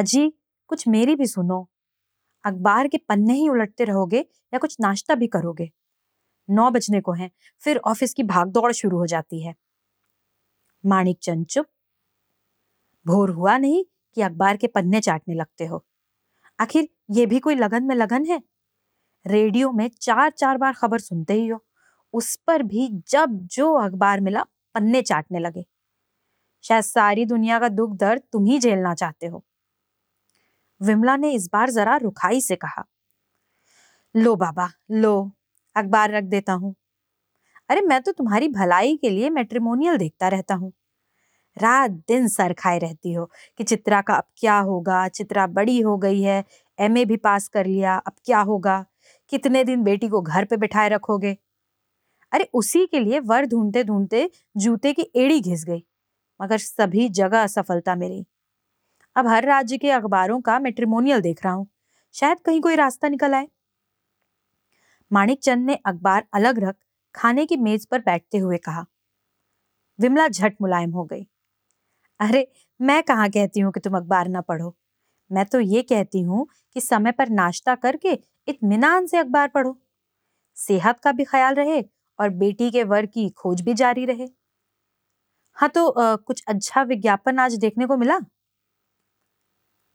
अजी, कुछ मेरी भी सुनो। अखबार के पन्ने ही उलटते रहोगे या कुछ नाश्ता भी करोगे? नौ बजने को हैं, फिर ऑफ़िस की भागदौड़ शुरू हो जाती है। माणिक चंद चुप। भोर हुआ नहीं कि अखबार के पन्ने चाटने लगते हो। आखिर ये भी कोई लगन में लगन है? रेडियो में चार चार बार खबर सुनते ही हो। उस पर भी जब जो अखबार मिला, पन्ने चाटने लगे। शायद सारी दुनिया का दुख दर्द तुम ही झेलना चाहते हो। विमला ने इस बार जरा रुखाई से कहा, लो बाबा, लो, अखबार रख देता हूँ। अरे, मैं तो तुम्हारी भलाई के लिए मेट्रिमोनियल देखता रहता हूँ। रात दिन सर खाए रहती हो कि चित्रा का अब क्या होगा, चित्रा बड़ी हो गई है एमए भी पास कर लिया, अब क्या होगा? कितने दिन बेटी को घर पे बिठाए रखोगे? अरे, उसी के लिए वर ढूंढते ढूंढते जूते की एड़ी घिस गई, मगर सभी जगह असफलता मिली। अब हर राज्य के अखबारों का मेट्रीमोनियल देख रहा हूँ। शायद कहीं कोई रास्ता निकल आए। माणिक चंद ने अखबार अलग रख खाने की मेज पर बैठते हुए कहा विमला झट मुलायम हो गई। अरे मैं कहा कहती हूँ कि तुम अखबार ना पढ़ो? मैं तो ये कहती हूँ कि समय पर नाश्ता करके इत्मीनान से अखबार पढ़ो। सेहत का भी ख्याल रहे और बेटी के वर की खोज भी जारी रहे। हाँ तो आ, कुछ अच्छा विज्ञापन आज देखने को मिला?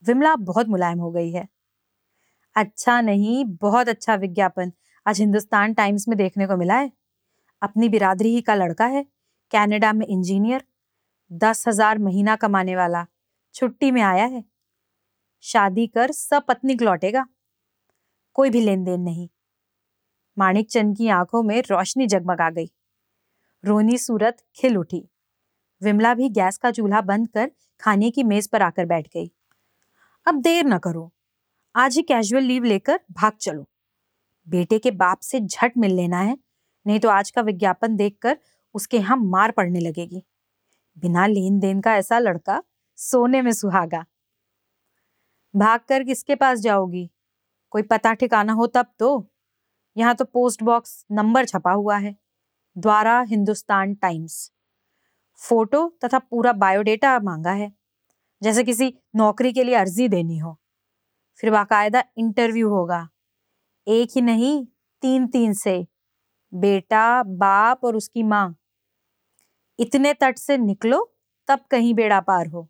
विमला बहुत मुलायम हो गई है। अच्छा नहीं, बहुत अच्छा विज्ञापन आज हिंदुस्तान टाइम्स में देखने को मिला है। अपनी बिरादरी ही का लड़का है, कनाडा में इंजीनियर, दस हज़ार महीना कमाने वाला, छुट्टी में आया है। शादी कर सब पत्नी लौटेगा, कोई भी लेन देन नहीं। माणिक चंद की आँखों में रोशनी जगमगा गई। रोनी सूरत खिल उठी। विमला भी गैस का चूल्हा बंद कर खाने की मेज पर आकर बैठ गई। अब देर न करो। आज ही कैजुअल लीव लेकर भाग चलो। बेटे के बाप से झट मिल लेना है, नहीं तो आज का विज्ञापन देखकर उसके यहाँ मार पड़ने लगेगी। बिना लेन देन का ऐसा लड़का सोने में सुहागा। भाग कर किसके पास जाओगी? कोई पता ठिकाना हो तब तो। यहाँ तो पोस्ट बॉक्स नंबर छपा हुआ है। द्वारा हिंदुस्तान टाइम्स। फ़ोटो तथा पूरा बायोडेटा मांगा है। जैसे किसी नौकरी के लिए अर्जी देनी हो। फिर बाकायदा इंटरव्यू होगा। एक ही नहीं तीन तीन से। बेटा, बाप और उसकी माँ। इतने तट से निकलो, तब कहीं बेड़ा पार हो।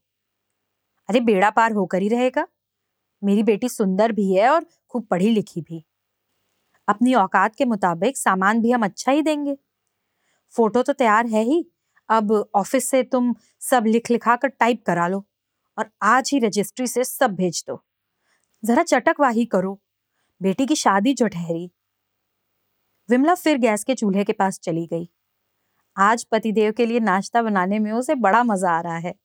अरे, बेड़ा पार होकर ही रहेगा। मेरी बेटी सुंदर भी है और खूब पढ़ी लिखी भी। अपनी औकात के मुताबिक सामान भी हम अच्छा ही देंगे। फ़ोटो तो तैयार है ही। अब ऑफ़िस से तुम सब लिख लिखा कर टाइप करा लो। और आज ही रजिस्ट्री से सब भेज दो। जरा चटकवाही करो। बेटी की शादी जो ठहरी। विमला फिर गैस के चूल्हे के पास चली गई। आज पतिदेव के लिए नाश्ता बनाने में उसे बड़ा मज़ा आ रहा है।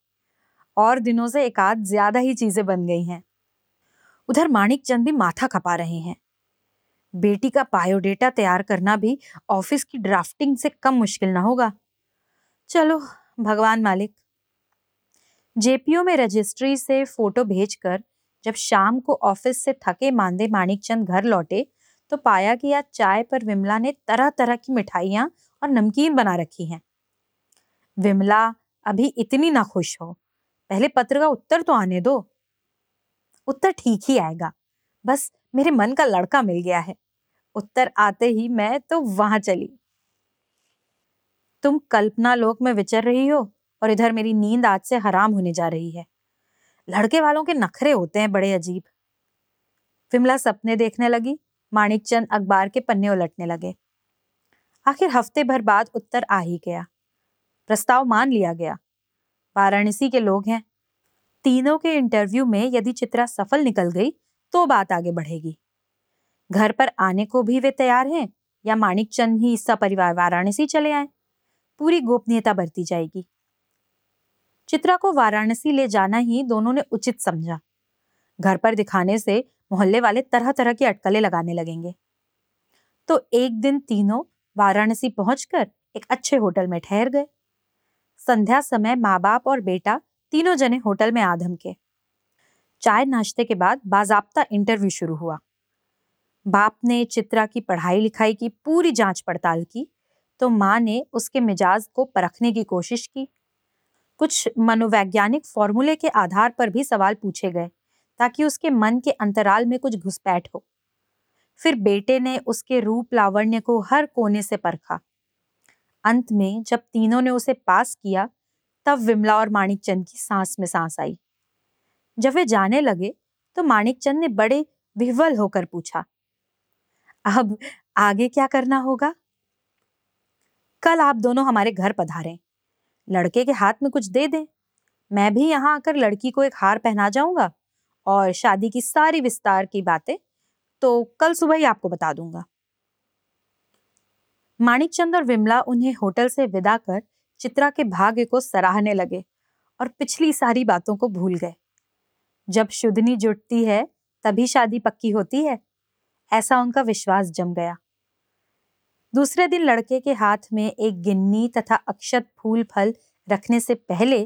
और दिनों से एक आध ज़्यादा ही चीज़ें बन गई हैं। उधर माणिक चंद भी माथा खपा रहे हैं। बेटी का बायोडेटा तैयार करना भी ऑफ़िस की ड्राफ्टिंग से कम मुश्किल ना होगा। चलो, भगवान मालिक। जेपीओ में रजिस्ट्री से फ़ोटो भेजकर जब शाम को ऑफ़िस से थके मांदे माणिक चंद घर लौटे तो पाया कि आज चाय पर विमला ने तरह तरह की मिठाइयाँ और नमकीन बना रखी हैं। विमला, अभी इतनी ना खुश हो। पहले पत्र का उत्तर तो आने दो। उत्तर ठीक ही आएगा। बस मेरे मन का लड़का मिल गया है। उत्तर आते ही मैं तो वहाँ चली। तुम कल्पना लोक में विचर रही हो? और इधर मेरी नींद आज से हराम होने जा रही है। लड़के वालों के नखरे होते हैं बड़े अजीब। विमला सपने देखने लगी माणिक चंद अखबार के पन्ने उलटने लगे। आखिर हफ़्ते भर बाद उत्तर आ ही गया। प्रस्ताव मान लिया गया। वाराणसी के लोग हैं। तीनों के इंटरव्यू में यदि चित्रा सफल निकल गई तो बात आगे बढ़ेगी। घर पर आने को भी वे तैयार हैं या माणिक चंद ही इसका परिवार वाराणसी चले आए? पूरी गोपनीयता बरती जाएगी। चित्रा को वाराणसी ले जाना ही दोनों ने उचित समझा। घर पर दिखाने से मोहल्ले वाले तरह तरह की अटकलें लगाने लगेंगे। तो एक दिन तीनों वाराणसी पहुंचकर एक अच्छे होटल में ठहर गए। संध्या समय माँ बाप और बेटा तीनों जने होटल में आधम के। चाय नाश्ते के बाद बाजाप्ता इंटरव्यू शुरू हुआ। बाप ने चित्रा की पढ़ाई लिखाई की पूरी जाँच पड़ताल की तो माँ ने उसके मिजाज को परखने की कोशिश की। कुछ मनोवैज्ञानिक फॉर्मूले के आधार पर भी सवाल पूछे गए, ताकि उसके मन के अंतराल में कुछ घुसपैठ हो। फिर बेटे ने उसके रूप लावण्य को हर कोने से परखा। अंत में जब तीनों ने उसे पास किया, तब विमला और माणिक चंद की सांस में सांस आई। जब वे जाने लगे तो माणिक चंद ने बड़े विह्वल होकर पूछा, अब आगे क्या करना होगा? कल आप दोनों हमारे घर पधारें। लड़के के हाथ में कुछ दे दें। मैं भी यहाँ आकर लड़की को एक हार पहना जाऊँगा और शादी की सारी विस्तार की बातें तो कल सुबह ही आपको बता दूँगा। माणिक चंद और विमला उन्हें होटल से विदा कर चित्रा के भाग्य को सराहने लगे और पिछली सारी बातों को भूल गए। जब शुद्धनी जुटती है, तभी शादी पक्की होती है। ऐसा उनका विश्वास जम गया। दूसरे दिन लड़के के हाथ में एक गिन्नी तथा अक्षत फूल फल रखने से पहले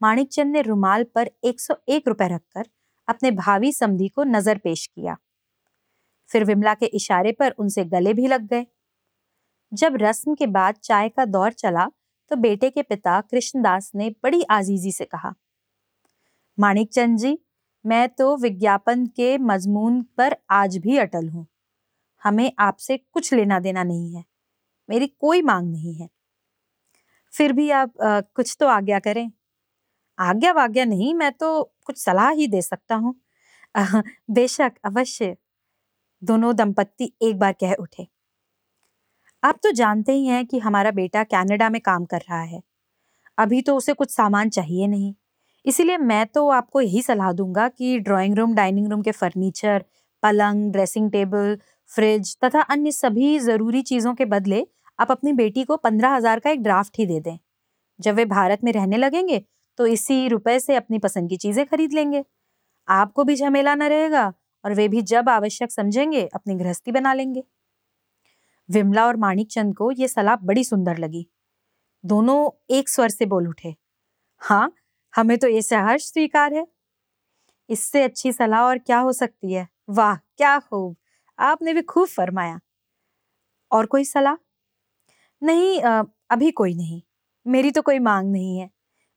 माणिकचंद ने रुमाल पर 101 रुपए रखकर अपने भावी समधी को नज़र पेश किया। फिर विमला के इशारे पर उनसे गले भी लग गए। जब रस्म के बाद चाय का दौर चला तो बेटे के पिता कृष्णदास ने बड़ी आजीजी से कहा माणिक चंद जी, मैं तो विज्ञापन के मजमून पर आज भी अटल हूँ। हमें आपसे कुछ लेना देना नहीं है। मेरी कोई मांग नहीं है। फिर भी आप आ, कुछ तो आज्ञा करें। आज्ञा वाज्ञा नहीं मैं तो कुछ सलाह ही दे सकता हूँ। बेशक अवश्य। दोनों दंपत्ति एक बार कह उठे। आप तो जानते ही हैं कि हमारा बेटा कनाडा में काम कर रहा है। अभी तो उसे कुछ सामान चाहिए नहीं। इसीलिए मैं तो आपको यही सलाह दूँगा कि ड्राइंग रूम डाइनिंग रूम के फर्नीचर पलंग ड्रेसिंग टेबल फ्रिज तथा अन्य सभी ज़रूरी चीज़ों के बदले आप अपनी बेटी को पंद्रह हज़ार का एक ड्राफ्ट ही दे दें। जब वे भारत में रहने लगेंगे तो इसी रुपए से अपनी पसंद की चीज़ें खरीद लेंगे। आपको भी झमेला न रहेगा और वे भी जब आवश्यक समझेंगे, अपनी गृहस्थी बना लेंगे। विमला और माणिक चंद को यह सलाह बड़ी सुंदर लगी। दोनों एक स्वर से बोल उठे हाँ हमें तो ये सहर्ष स्वीकार है। इससे अच्छी सलाह और क्या हो सकती है? वाह, क्या खूब! आपने भी खूब फरमाया। और कोई सलाह? नहीं अभी कोई नहीं। मेरी तो कोई मांग नहीं है।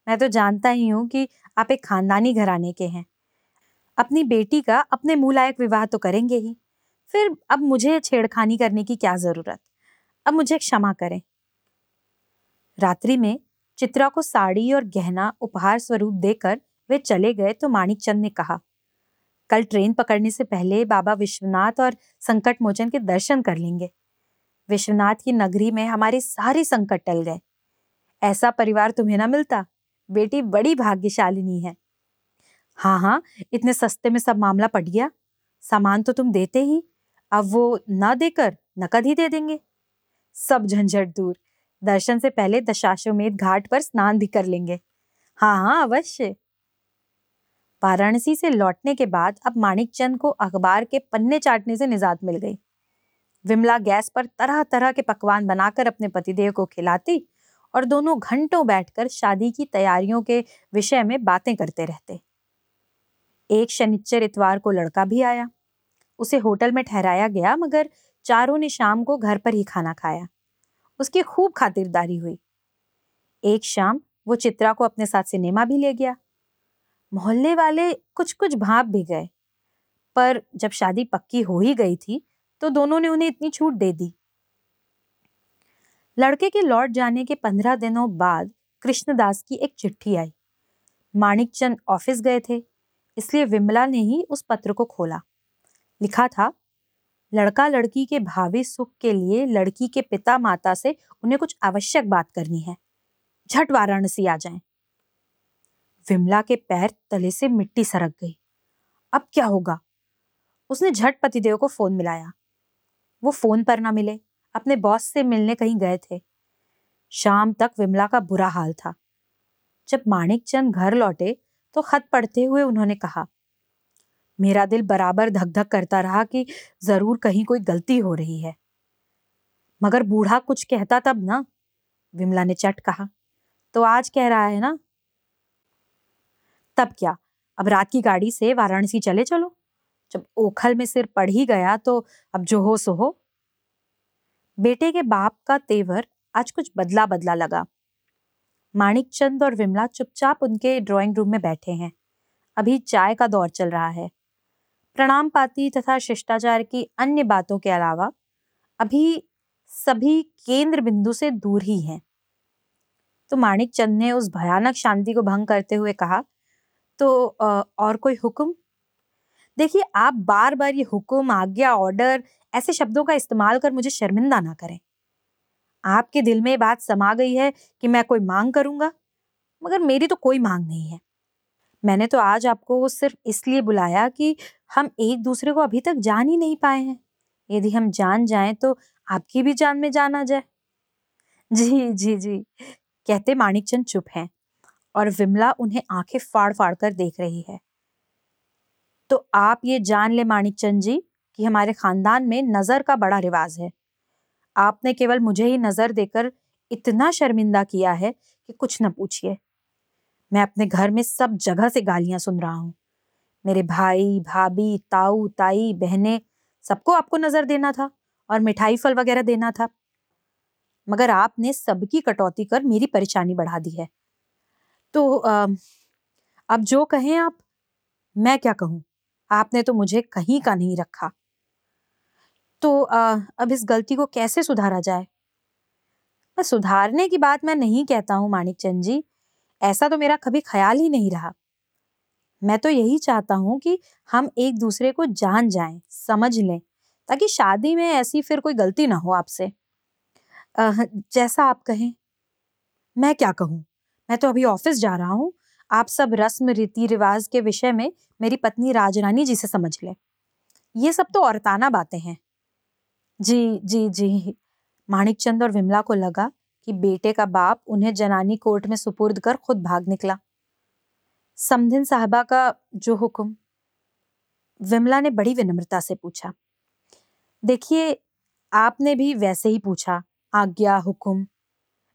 मैं तो जानता ही हूँ कि आप एक खानदानी घराने के हैं। अपनी बेटी का अपने मुँह लायक विवाह तो करेंगे ही। फिर अब मुझे छेड़खानी करने की क्या ज़रूरत? अब मुझे क्षमा करें। रात्रि में चित्रा को साड़ी और गहना उपहार स्वरूप देकर वे चले गए तो माणिक चंद ने कहा कल ट्रेन पकड़ने से पहले बाबा विश्वनाथ और संकट मोचन के दर्शन कर लेंगे। विश्वनाथ की नगरी में हमारे सारे संकट टल गए। ऐसा परिवार तुम्हें ना मिलता। बेटी बड़ी भाग्यशालिनी है। हाँ हाँ इतने सस्ते में सब मामला पट गया। सामान तो तुम देते ही। अब वो ना देकर नकद ही दे देंगे। सब झंझट दूर। दर्शन से पहले दशाश्वमेध घाट पर स्नान भी कर लेंगे। हाँ हाँ अवश्य। वाराणसी से लौटने के बाद अब माणिक चंद को अखबार के पन्ने चाटने से निजात मिल गई। विमला गैस पर तरह तरह के पकवान बनाकर अपने पतिदेव को खिलाती और दोनों घंटों बैठकर शादी की तैयारियों के विषय में बातें करते रहते। एक शनिच्चर इतवार को लड़का भी आया। उसे होटल में ठहराया गया, मगर चारों ने शाम को घर पर ही खाना खाया। उसकी खूब खातिरदारी हुई। एक शाम वो चित्रा को अपने साथ सिनेमा भी ले गया। मोहल्ले वाले कुछ कुछ भाप भी गए। पर जब शादी पक्की हो ही गई थी तो दोनों ने उन्हें इतनी छूट दे दी। लड़के के लौट जाने के पंद्रह दिनों बाद कृष्णदास की एक चिट्ठी आई। माणिक चंद ऑफ़िस गए थे, इसलिए विमला ने ही उस पत्र को खोला। लिखा था, लड़का लड़की के भावी सुख के लिए लड़की के पिता माता से उन्हें कुछ आवश्यक बात करनी है। झट वाराणसी आ जाएँ। विमला के पैर तले से मिट्टी सरक गई। अब क्या होगा? उसने झट पतिदेव को फ़ोन मिलाया। वो फ़ोन पर ना मिले, अपने बॉस से मिलने कहीं गए थे। शाम तक विमला का बुरा हाल था। जब माणिक चंद घर लौटे तो खत पढ़ते हुए उन्होंने कहा, मेरा दिल बराबर धक धक करता रहा कि ज़रूर कहीं कोई गलती हो रही है। मगर बूढ़ा कुछ कहता तब ना? विमला ने चट कहा तो आज कह रहा है ना तब क्या? अब रात की गाड़ी से वाराणसी चले चलो। जब ओखल में सिर पड़ ही गया तो अब जो हो सो हो। बेटे के बाप का तेवर आज कुछ बदला बदला लगा। माणिक चंद और विमला चुपचाप उनके ड्राइंग रूम में बैठे हैं। अभी चाय का दौर चल रहा है। प्रणाम पाती तथा शिष्टाचार की अन्य बातों के अलावा अभी सभी केंद्र बिंदु से दूर ही हैं। तो माणिक चंद ने उस भयानक शांति को भंग करते हुए कहा तो और कोई हुक्म? देखिए, आप बार बार ये हुक्म, आज्ञा ऑर्डर ऐसे शब्दों का इस्तेमाल कर मुझे शर्मिंदा ना करें। आपके दिल में बात समा गई है कि मैं कोई मांग करूँगा, मगर मेरी तो कोई मांग नहीं है। मैंने तो आज आपको सिर्फ़ इसलिए बुलाया कि हम एक दूसरे को अभी तक जान ही नहीं पाए हैं। यदि हम जान जाएँ तो आपकी भी जान में जान आ जाए। जी जी जी। कहते माणिकचंद चुप हैं। और विमला उन्हें आँखें फाड़ फाड़ कर देख रही है। तो आप ये जान ले माणिकचंद जी कि हमारे खानदान में नज़र का बड़ा रिवाज है। आपने केवल मुझे ही नज़र देकर इतना शर्मिंदा किया है कि कुछ न पूछिए। मैं अपने घर में सब जगह से गालियाँ सुन रहा हूँ। मेरे भाई, भाभी, ताऊ, ताई, बहनें सबको आपको नज़र देना था और मिठाई फल वगैरह देना था। मगर आपने सबकी कटौती कर मेरी परेशानी बढ़ा दी है। तो अब जो कहें आप मैं क्या कहूँ? आपने तो मुझे कहीं का नहीं रखा। तो अब इस गलती को कैसे सुधारा जाए? सुधारने की बात मैं नहीं कहता हूँ माणिक चंद जी। ऐसा तो मेरा कभी ख्याल ही नहीं रहा। मैं तो यही चाहता हूँ कि हम एक दूसरे को जान जाएँ, समझ लें ताकि शादी में ऐसी फिर कोई गलती ना हो आपसे। जैसा आप कहें मैं क्या कहूँ? मैं तो अभी ऑफ़िस जा रहा हूँ। आप सब रस्म, रीति, रिवाज के विषय में मेरी पत्नी राजरानी जी से समझ ले। ये सब तो औरताना बातें हैं। जी जी जी। माणिक चंद और विमला को लगा कि बेटे का बाप उन्हें जनानी कोर्ट में सुपुर्द कर खुद भाग निकला। समधिन साहबा का जो हुक्म। विमला ने बड़ी विनम्रता से पूछा। देखिए, आपने भी वैसे ही पूछा, आज्ञा, हुक्म।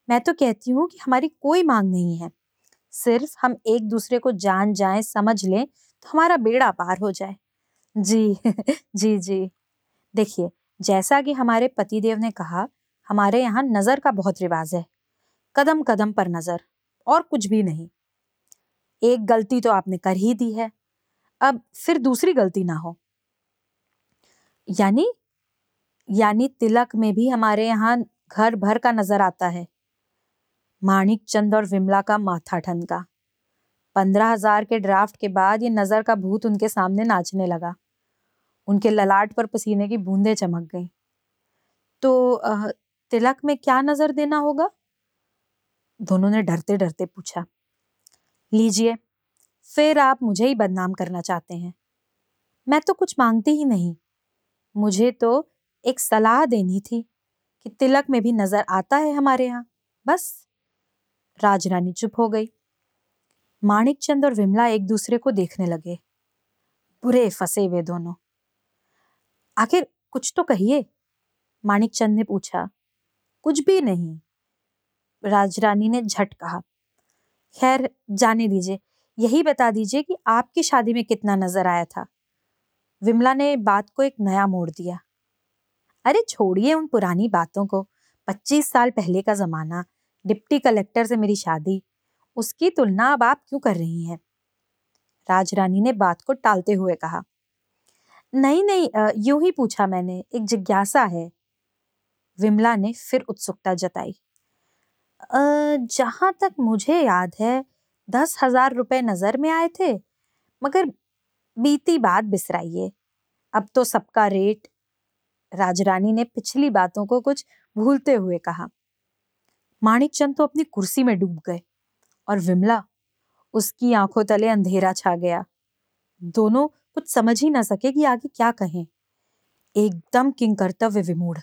मैं तो कहती हूँ कि हमारी कोई मांग नहीं है। सिर्फ़ हम एक दूसरे को जान जाए, समझ लें तो हमारा बेड़ा पार हो जाए। जी जी जी। देखिए, जैसा कि हमारे पतिदेव ने कहा, हमारे यहाँ नज़र का बहुत रिवाज है। कदम कदम पर नज़र, और कुछ भी नहीं। एक गलती तो आपने कर ही दी है। अब फिर दूसरी गलती ना हो। यानी यानी तिलक में भी हमारे यहाँ घर भर का नज़र आता है। माणिक चंद और विमला का माथा ठनका। पंद्रह हज़ार के ड्राफ्ट के बाद ये नज़र का भूत उनके सामने नाचने लगा। उनके ललाट पर पसीने की बूंदें चमक गईं। तो तिलक में क्या नज़र देना होगा? दोनों ने डरते डरते पूछा। लीजिए, फिर आप मुझे ही बदनाम करना चाहते हैं। मैं तो कुछ मांगती ही नहीं। मुझे तो एक सलाह देनी थी कि तिलक में भी नज़र आता है हमारे यहाँ। बस। राजरानी चुप हो गई। माणिक चंद और विमला एक दूसरे को देखने लगे। बुरे फंसे वे दोनों। आखिर कुछ तो कहिए। माणिक चंद ने पूछा, कुछ भी नहीं। राजरानी ने झट कहा, खैर, जाने दीजिए। यही बता दीजिए कि आपकी शादी में कितना नज़र आया था। विमला ने बात को एक नया मोड़ दिया। अरे, छोड़िए उन पुरानी बातों को। पच्चीस साल पहले का जमाना डिप्टी कलेक्टर से मेरी शादी। उसकी तुलना अब आप क्यों कर रही हैं? राजरानी ने बात को टालते हुए कहा। नहीं नहीं यूँ ही पूछा मैंने, एक जिज्ञासा है। विमला ने फिर उत्सुकता जताई। जहाँ तक मुझे याद है, दस हज़ार रुपये नज़र में आए थे, मगर बीती बात बिसराइए। अब तो सबका रेट। राजरानी ने पिछली बातों को कुछ भूलते हुए कहा। माणिक चंद तो अपनी कुर्सी में डूब गए और विमला उसकी आँखों तले अंधेरा छा गया। दोनों कुछ समझ ही ना सके कि आगे क्या कहें। एकदम किंग कर्तव्य विमूढ़।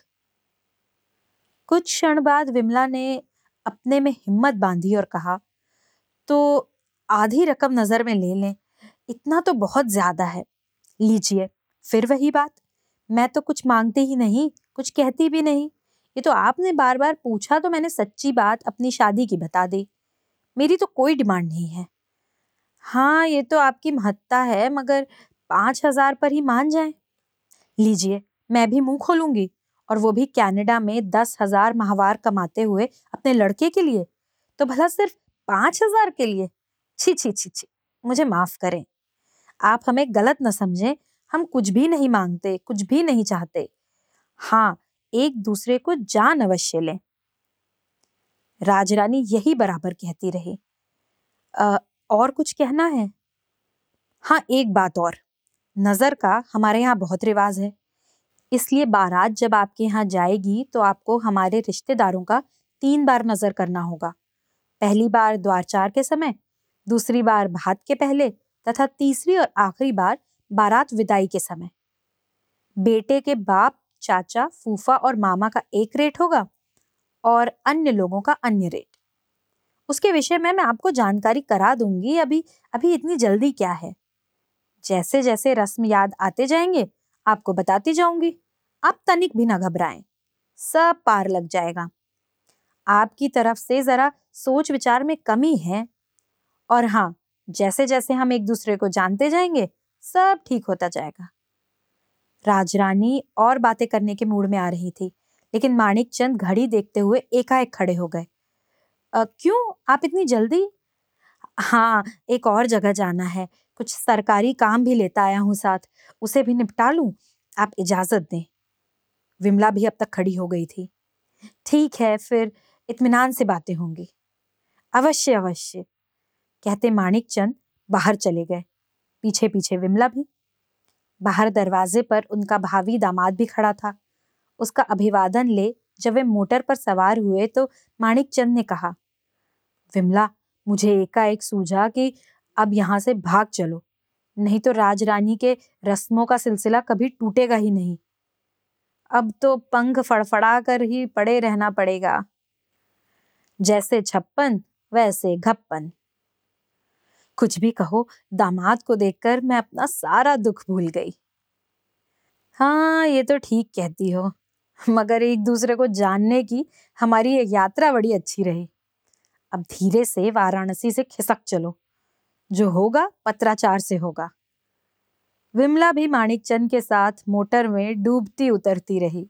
कुछ क्षण बाद विमला ने अपने में हिम्मत बांधी और कहा तो आधी रकम नज़र में ले लें, इतना तो बहुत ज़्यादा है। लीजिए, फिर वही बात। मैं तो कुछ मांगती ही नहीं, कुछ कहती भी नहीं। ये तो आपने बार बार पूछा तो मैंने सच्ची बात अपनी शादी की बता दी। मेरी तो कोई डिमांड नहीं है। हाँ ये तो आपकी महत्ता है, मगर पाँच हज़ार पर ही मान जाए। लीजिए, मैं भी मुँह खोलूँगी और वो भी कनाडा में दस हज़ार माहवार कमाते हुए अपने लड़के के लिए। तो भला सिर्फ़ पाँच हज़ार के लिए? छी छी छी छी, मुझे माफ़ करें। आप हमें गलत न समझें, हम कुछ भी नहीं मांगते, कुछ भी नहीं चाहते। हाँ एक दूसरे को जान अवश्य लें। राजरानी यही बराबर कहती रही। आ, और कुछ कहना है? हाँ एक बात और। नज़र का हमारे यहाँ बहुत रिवाज है। इसलिए बारात जब आपके यहाँ जाएगी तो आपको हमारे रिश्तेदारों का तीन बार नज़र करना होगा। पहली बार द्वारचार के समय दूसरी बार भात के पहले तथा तीसरी और आखिरी बार बारात विदाई के समय। बेटे के बाप चाचा, फूफा और मामा का एक रेट होगा और अन्य लोगों का अन्य रेट उसके विषय में मैं आपको जानकारी करा दूँगी, अभी अभी इतनी जल्दी क्या है। जैसे जैसे रस्म याद आते जाएँगे, आपको बताती जाऊँगी। आप तनिक भी ना घबराएँ, सब पार लग जाएगा। आपकी तरफ़ से जरा सोच विचार में कमी है और हाँ जैसे जैसे हम एक दूसरे को जानते जाएँगे, सब ठीक होता जाएगा। राजरानी और बातें करने के मूड में आ रही थी, लेकिन माणिक चंद घड़ी देखते हुए एकाएक खड़े हो गए। क्यों? आप इतनी जल्दी? हाँ एक और जगह जाना है। कुछ सरकारी काम भी लेता आया हूँ साथ। उसे भी निपटा लूँ? आप इजाज़त दें। विमला भी अब तक खड़ी हो गई थी। ठीक है, फिर इत्मीनान से बातें होंगी। अवश्य अवश्य। कहते माणिक चंद बाहर चले गए। पीछे पीछे विमला भी बाहर दरवाजे पर उनका भावी दामाद भी खड़ा था। उसका अभिवादन ले जब वे मोटर पर सवार हुए तो माणिक चंद ने कहा, विमला, मुझे एकाएक सूझा कि अब यहाँ से भाग चलो, नहीं तो राजरानी के रस्मों का सिलसिला कभी टूटेगा ही नहीं। अब तो पंख फड़फड़ा कर ही पड़े रहना पड़ेगा। जैसे छप्पन, वैसे घप्पन। कुछ भी कहो, दामाद को देखकर मैं अपना सारा दुख भूल गई। हाँ ये तो ठीक कहती हो, मगर एक दूसरे को जानने की हमारी ये यात्रा बड़ी अच्छी रही। अब धीरे से वाराणसी से खिसक चलो। जो होगा, पत्राचार से होगा। विमला भी माणिक चंद के साथ मोटर में डूबती उतरती रही।